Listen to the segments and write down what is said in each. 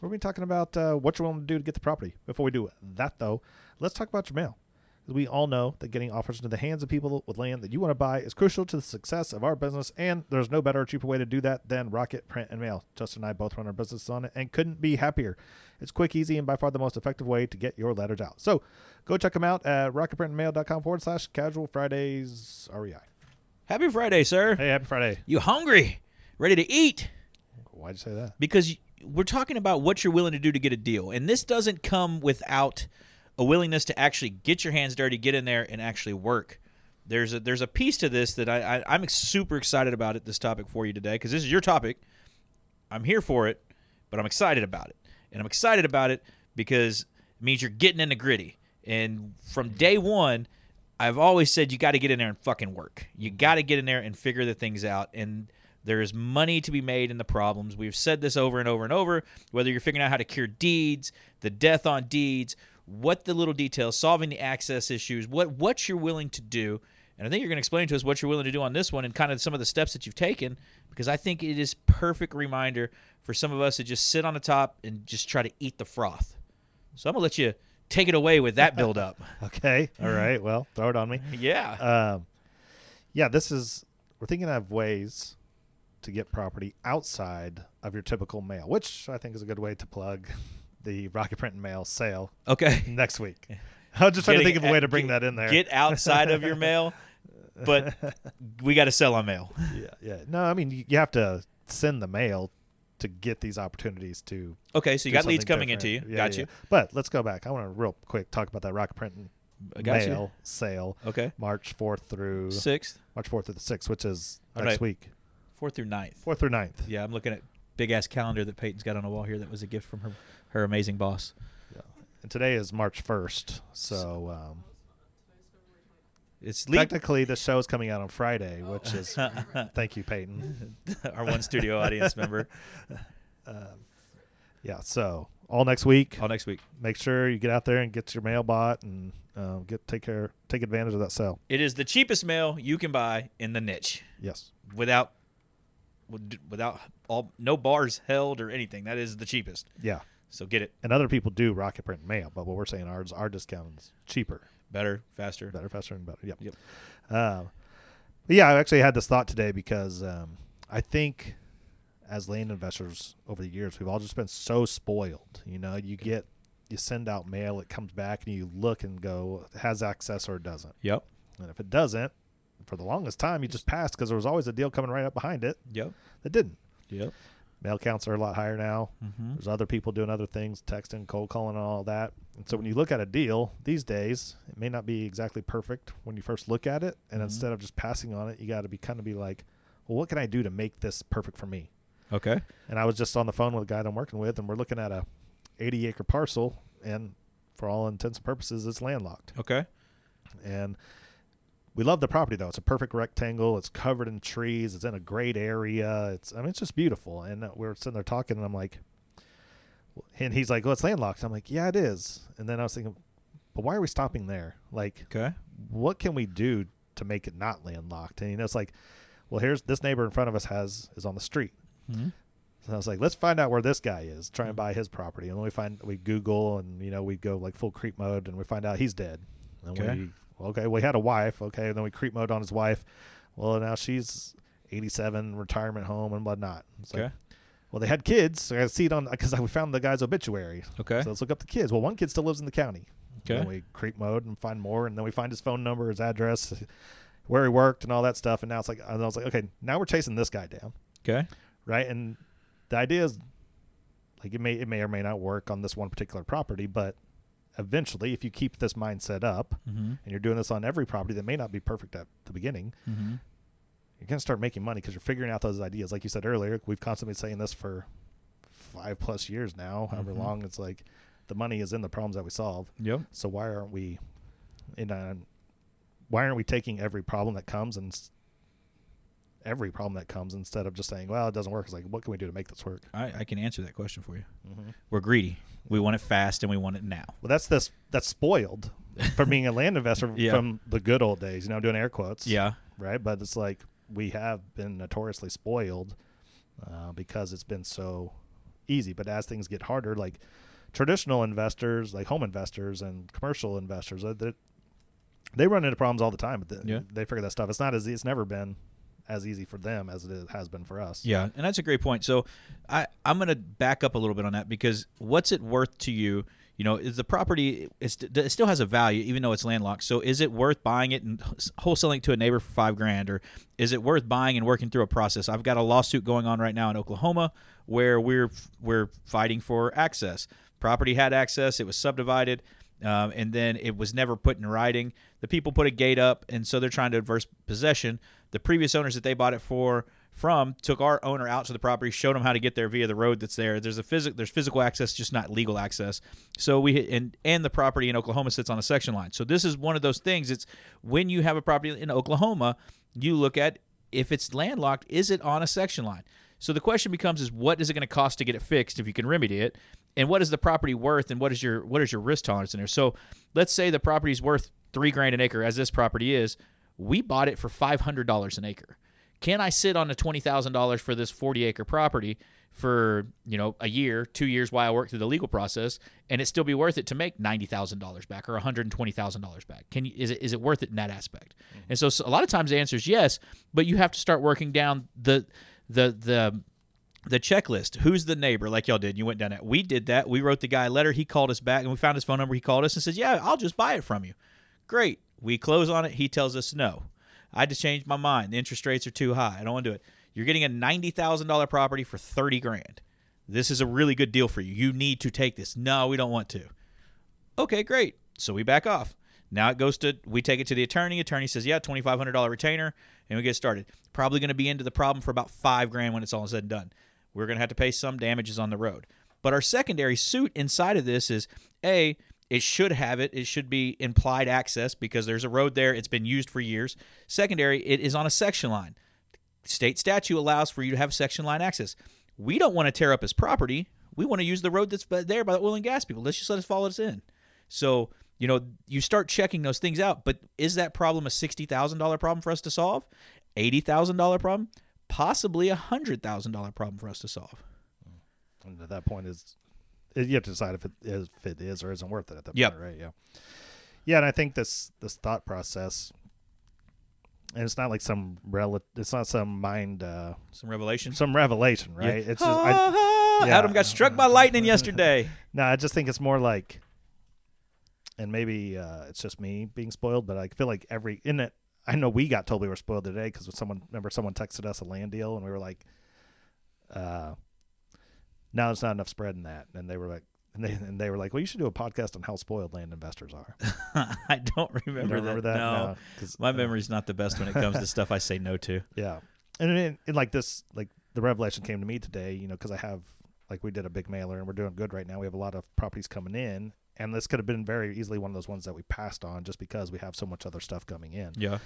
we're going to be talking about uh, what you're willing to do to get the property. Before we do that, though, let's talk about your mail. We all know that getting offers into the hands of people with land that you want to buy is crucial to the success of our business, and there's no better or cheaper way to do that than Rocket Print and Mail. Justin and I both run our business on it and couldn't be happier. It's quick, easy, and by far the most effective way to get your letters out. So go check them out at rocketprintandmail.com forward slash casual Fridays REI. Happy Friday, sir. Hey, happy Friday. You hungry? Ready to eat? Why'd you say that? Because we're talking about what you're willing to do to get a deal. And this doesn't come without a willingness to actually get your hands dirty, get in there, and actually work. There's a there's a piece to this that I, I am super excited about it. This topic for you today because this is your topic. I'm here for it, but I'm excited about it, and I'm excited about it because it means you're getting in the gritty. And from day one, I've always said you got to get in there and fucking work. You got to get in there and figure the things out. And there is money to be made in the problems. We've said this over and over and over. Whether you're figuring out how to cure deeds, the death on deeds, what the little details, solving the access issues, what what you're willing to do. And I think you're going to explain to us what you're willing to do on this one and kind of some of the steps that you've taken because I think it is perfect reminder for some of us to just sit on the top and just try to eat the froth. So I'm going to let you take it away with that build up. okay. All right. Well, throw it on me. yeah. Um, yeah, this is, we're thinking of ways to get property outside of your typical mail, which I think is a good way to plug the Rocket Print and Mail sale Okay. next week. I was just trying to think of a way to bring get- that in there. Get outside of your mail, but we got to sell on mail. yeah, yeah. No, I mean, you, you have to send the mail to get these opportunities to. Okay, so you got leads coming into you. Yeah, got yeah. you. But let's go back. I want to real quick talk about that Rocket Print and Mail you. sale, Okay. March 4th through Sixth, March 4th through the 6th, which is All next right. week. Fourth through ninth. 4th through ninth. Yeah, I'm looking at big ass calendar that Peyton's got on the wall here. That was a gift from her her amazing boss. Yeah. And today is March 1st. So um, It's technically, the show is coming out on Friday, which is. thank you, Peyton. our one studio audience member. Yeah, so all next week. All next week. Make sure you get out there and get your mail bought and um, get take care, take advantage of that sale. It is the cheapest mail you can buy in the niche Yes. without without all no bars held or anything. That is the cheapest. Yeah. So get it And other people do rocket print mail, but what we're saying ours our discount is cheaper, better, faster. better, faster, and better. Yep. Yep. Um, but yeah, I actually had this thought today because um, I think as land investors over the years, we've all just been so spoiled. You know, you get you send out mail, it comes back, and you look and go has access or it doesn't. Yep. And if it doesn't, for the longest time, you just passed because there was always a deal coming right up behind it Yep. that didn't. Yep. Mail counts are a lot higher now. Mm-hmm. There's other people doing other things, texting, cold calling, and all that. And so when you look at a deal these days, it may not be exactly perfect when you first look at it. And Mhm. instead of just passing on it, you got to be kind of be like, well, what can I do to make this perfect for me? Okay. And I was just on the phone with a guy that I'm working with, and we're looking at a 80 acre parcel, and for all intents and purposes, it's landlocked. Okay. And we love the property though. It's a perfect rectangle. It's covered in trees. It's in a great area. It's I mean it's just beautiful. And uh, we are sitting there talking, and I'm like, and he's like, "Well, it's landlocked." I'm like, "Yeah, it is." And then I was thinking, but why are we stopping there? Like, Okay. what can we do to make it not landlocked? And you know, it's like, well, here's this neighbor in front of us has is on the street. Mm-hmm. So I was like, let's find out where this guy is. Try and buy his property, and then we find we Google, and you know we go like full creep mode, and we find out he's dead. And Okay. we okay, we had a wife. Okay, and then we creep mode on his wife. Well, now she's 87, retirement home, and whatnot. It's like, Okay. well, they had kids. So I see it on because we found the guy's obituary. Okay. So let's look up the kids. Well, one kid still lives in the county. Okay. And then we creep mode and find more, and then we find his phone number, his address, where he worked, and all that stuff. And now it's like I was like, okay, now we're chasing this guy down Okay. right? And the idea is like it may it may or may not work on this one particular property, but eventually, if you keep this mindset up Mm-hmm. and you're doing this on every property that may not be perfect at the beginning, Mm-hmm. you're gonna start making money because you're figuring out those ideas. Like you said earlier, we've constantly been saying this for five plus years now, however Mhm. long. It's like the money is in the problems that we solve. Yep. So why aren't we in a why aren't we taking every problem that comes and s- every problem that comes instead of just saying, well, it doesn't work. It's like, what can we do to make this work? I, I can answer that question for you. Mm-hmm. We're greedy. We want it fast and we want it now. Well, that's this that's spoiled from being a land investor Yeah. from the good old days. You know, I'm doing air quotes. Yeah. right? But it's like we have been notoriously spoiled uh, because it's been so easy. But as things get harder, like traditional investors, like home investors and commercial investors, uh, they, they run into problems all the time. But the, Yeah. they figure that stuff. It's not as it's never been as easy for them as it has been for us. Yeah, and that's a great point. So I I'm going to back up a little bit on that because what's it worth to you? You know, is the property it still has a value even though it's landlocked. So is it worth buying it and wholesaling it to a neighbor for five grand, or is it worth buying and working through a process? I've got a lawsuit going on right now in Oklahoma where we're we're fighting for access. Property had access, it was subdivided. Um, and then it was never put in writing. The people put a gate up, and so they're trying to adverse possession. The previous owners that they bought it for from took our owner out to the property, showed him how to get there via the road that's there. There's a physical, there's physical access, just not legal access. So we and and the property in Oklahoma sits on a section line. So this is one of those things. It's when you have a property in Oklahoma, you look at if it's landlocked, is it on a section line? So the question becomes: Is what is it going to cost to get it fixed if you can remedy it, and what is the property worth, and what is your what is your risk tolerance in there? So let's say the property's worth three grand an acre, as this property is. We bought it for five hundred dollars an acre. Can I sit on a twenty thousand dollars for this forty acre property for you know a year, two years while I work through the legal process, and it still be worth it to make ninety thousand dollars back or one hundred and twenty thousand dollars back? Can you is it is it worth it in that aspect? Mm-hmm. And so, so a lot of times the answer is yes, but you have to start working down the the the the checklist. Who's the neighbor? Like y'all did. You went down that. We did that. We wrote the guy a letter. He called us back, and we found his phone number. He called us and says, "Yeah, I'll just buy it from you." Great. We close on it. He tells us no. I just changed my mind. The interest rates are too high. I don't want to do it. You're getting a ninety thousand dollar property for thirty grand. This is a really good deal for you. You need to take this. No, we don't want to. Okay, great. So we back off. Now it goes to we take it to the attorney. Attorney says, "Yeah, twenty five hundred dollar retainer," and we get started. Probably going to be into the problem for about five grand when it's all said and done. We're going to have to pay some damages on the road. But our secondary suit inside of this is a it should have it. It should be implied access because there's a road there. It's been used for years. Secondary, it is on a section line. State statute allows for you to have section line access. We don't want to tear up his property. We want to use the road that's there by the oil and gas people. Let's just let us follow us in. So, you know, you start checking those things out. But is that problem a $60,000 problem for us to solve? $80,000 problem? Possibly a $100,000 problem for us to solve. And at that point is you have to decide if it is if it is or isn't worth it at that Yep. point, right? Yeah. Yeah, and I think this this thought process and it's not like some rel it's not some mind uh Some revelation, some revelation, right? Yeah. It's just I, yeah. Adam got struck by lightning yesterday. No, I just think it's more like, and maybe uh, it's just me being spoiled, but I feel like every in it. I know we got told we were spoiled today because someone remember someone texted us a land deal and we were like, uh, "Now there's not enough spread in that," and they were like, and they and they were like, "Well, you should do a podcast on how spoiled land investors are." I don't remember, don't remember that? No. 'cause, My uh, memory's not the best when it comes to stuff I say no to. Yeah, and in, in like this, like the revelation came to me today, you know, because I have like we did a big mailer and we're doing good right now. We have a lot of properties coming in, and this could have been very easily one of those ones that we passed on just because we have so much other stuff coming in. Yeah.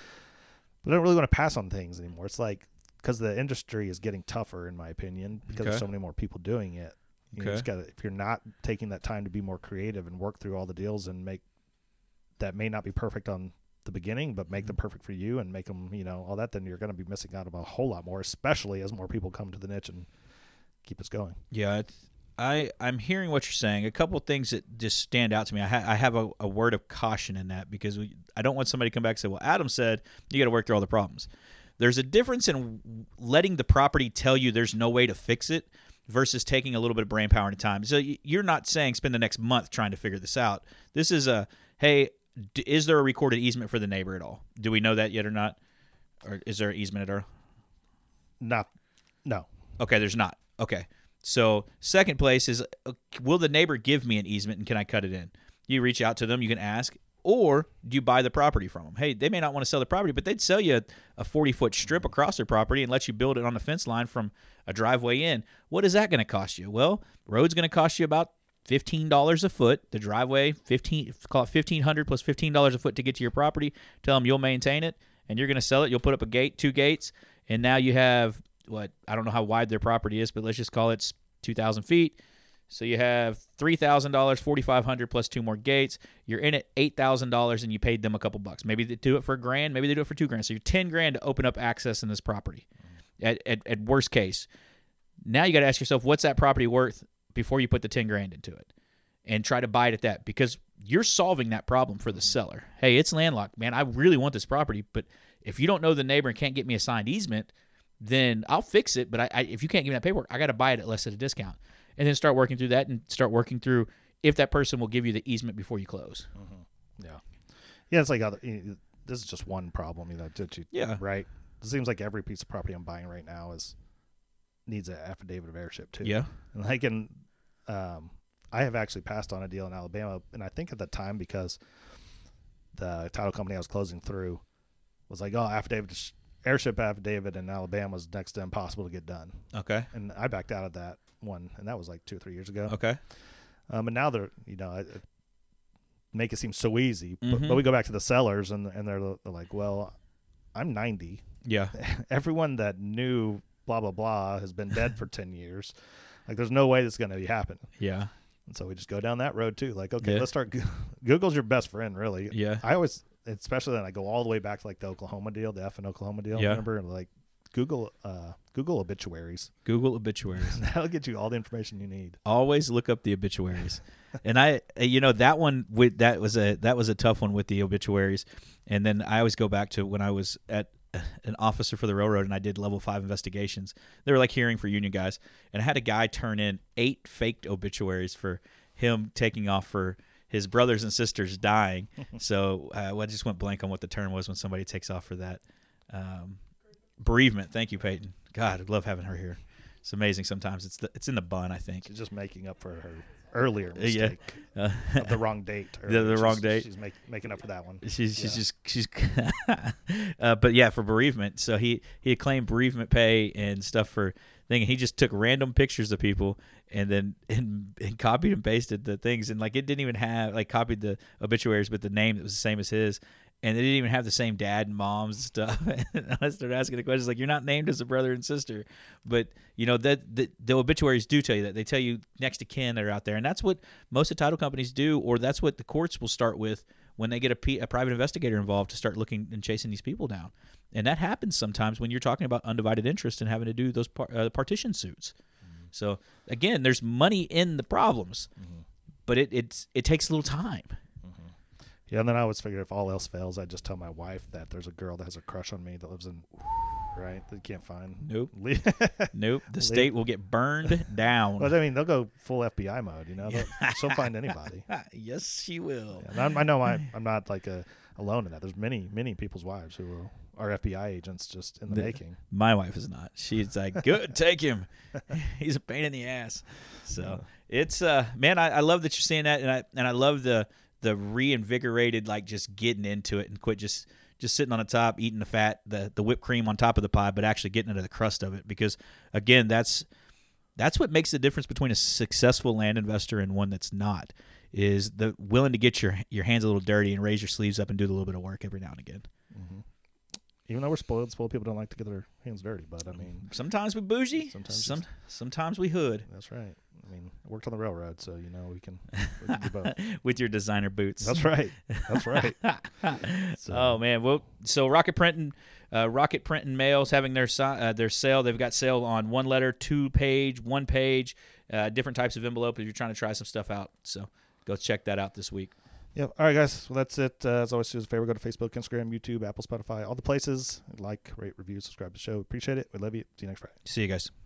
But I don't really want to pass on things anymore. It's like because the industry is getting tougher, in my opinion, because Okay. there's so many more people doing it. You Okay. just gotta, if you're not taking that time to be more creative and work through all the deals and make that may not be perfect on the beginning, but make them mm-hmm. perfect for you and make them, you know, all that, then you're going to be missing out on a whole lot more, especially as more people come to the niche and keep us going. Yeah, it's, I I'm hearing what you're saying. A couple of things that just stand out to me. I, ha- I have a, a word of caution in that because we, I don't want somebody to come back and say, "Well, Adam said you got to work through all the problems." There's a difference in letting the property tell you there's no way to fix it versus taking a little bit of brain power and time. So you're not saying spend the next month trying to figure this out. This is a hey, d- is there a recorded easement for the neighbor at all? Do we know that yet or not? Or is there an easement at all? Not, no. Okay, there's not. Okay. So, second place is uh, will the neighbor give me an easement and can I cut it in? You reach out to them, you can ask. Or do you buy the property from them? Hey, they may not want to sell the property, but they'd sell you a 40 foot strip mm-hmm. across their property and let you build it on the fence line from a driveway in. What is that going to cost you? Well, road's going to cost you about fifteen dollars a foot. The driveway fifteen call it fifteen hundred plus plus fifteen dollars a foot to get to your property. Tell them you'll maintain it and you're going to sell it. You'll put up a gate, two gates, and now you have what I don't know how wide their property is, but let's just call it two thousand feet. So you have three thousand dollars, forty five hundred plus two more gates. You're in it eight thousand dollars, and you paid them a couple bucks. Maybe they do it for a grand, maybe they do it for two grand. So you're ten grand to open up access in this property. At, at, at worst case, now you got to ask yourself, what's that property worth before you put the ten grand into it, and try to buy it at that because you're solving that problem for the mm-hmm. seller. Hey, it's landlocked, man. I really want this property, but if you don't know the neighbor and can't get me a signed easement, then I'll fix it. But I, I, if you can't give me that paperwork, I got to buy it at less at a discount and then start working through that and start working through if that person will give you the easement before you close. Yeah, yeah. It's like other. This is just one problem, you know. Did you? Yeah. Right. It seems like every piece of property I'm buying right now is needs an affidavit of heirship too. Yeah. And like in, um, I have actually passed on a deal in Alabama, and I think at the time because the title company I was closing through was like, oh, affidavit, heirship affidavit in Alabama is next to impossible to get done, Okay. and I backed out of that one, and that was like two or three years ago. Okay. Um, and now they're, you know, it, it make it seem so easy. But, Mhm. but we go back to the sellers, and and they're, they're like, well, I'm 90. Yeah. Everyone that knew blah blah blah has been dead for 10 years. Like, there's no way that's going to be happening. Yeah. And so we just go down that road too. Like, okay, Yeah. let's start. Google's your best friend, really. Yeah. I always, especially then I go all the way back to like the Oklahoma deal, the F and Oklahoma deal. Yeah. Remember, like Google, uh, Google obituaries. Google obituaries. That'll get you all the information you need. Always look up the obituaries. and I, you know, that one with that was a that was a tough one with the obituaries. And then I always go back to when I was at an officer for the railroad and I did level five investigations. They were like hearing for union guys, and I had a guy turn in eight faked obituaries for him taking off for his brothers and sisters dying. so uh, well, I just went blank on what the term was when somebody takes off for that. Um, bereavement. Thank you, Peyton. God, I love having her here. It's amazing. Sometimes it's the, it's in the bun. I think. She's just making up for her earlier Yeah. mistake Uh, of the wrong date. The- the wrong date. She's make, making up for that one. She's she's Yeah. just she's, uh, but yeah, for bereavement. So he he had claimed bereavement pay and stuff for thing. And he just took random pictures of people and then and, and copied and pasted the things. And like it didn't even have like copied the obituaries, but the name that was the same as his. And they didn't even have the same dad and moms and stuff. and I started asking the questions like, "You're not named as a brother and sister," but you know that the, the obituaries do tell you that. They tell you next to kin that are out there, and that's what most of the title companies do, or that's what the courts will start with when they get a, P, a private investigator involved to start looking and chasing these people down. And that happens sometimes when you're talking about undivided interest and having to do those par, uh, partition suits. So again, there's money in the problems, but it it's it takes a little time. Yeah, and then I always figure if all else fails, I just tell my wife that there's a girl that has a crush on me that lives in, right? That you can't find. Nope. Nope. The state will get burned down. But I mean, they'll go full FBI mode. You know, They'll- she'll find anybody. yes, she will. And I'm, I know I, I'm not like a, alone in that. There's many, many people's wives who are, are FBI agents just in the, The- making. My wife is not. She's like, good, take him. He's a pain in the ass. So it's uh, man, I, I love that you're saying that, and I and I love the the reinvigorated like just getting into it and quit just just sitting on the top eating the fat the the whipped cream on top of the pie, but actually getting into the crust of it because again, that's that's what makes the difference between a successful land investor and one that's not is the willing to get your your hands a little dirty and raise your sleeves up and do a little bit of work every now and again. Mm-hmm. Even though we're spoiled, spoiled people don't like to get their hands dirty. But I mean, Sometimes we bougie, Sometimes some, sometimes we hood. that's right. I mean, I worked on the railroad, so you know we can, we can do both. with your designer boots. That's right. That's right. So- Oh man, well, so Rocket Printing, uh, Rocket Printing Mails having their uh, their sale. They've got sale on one letter, two page, one page, uh, different types of envelope. If you're trying to try some stuff out, so go check that out this week. Yep. All right, guys. Well, that's it. Uh, as always, do us a favor. Go to Facebook, Instagram, YouTube, Apple, Spotify, all the places. Like, rate, review, subscribe to the show. Appreciate it. We love you. See you next Friday. See you guys.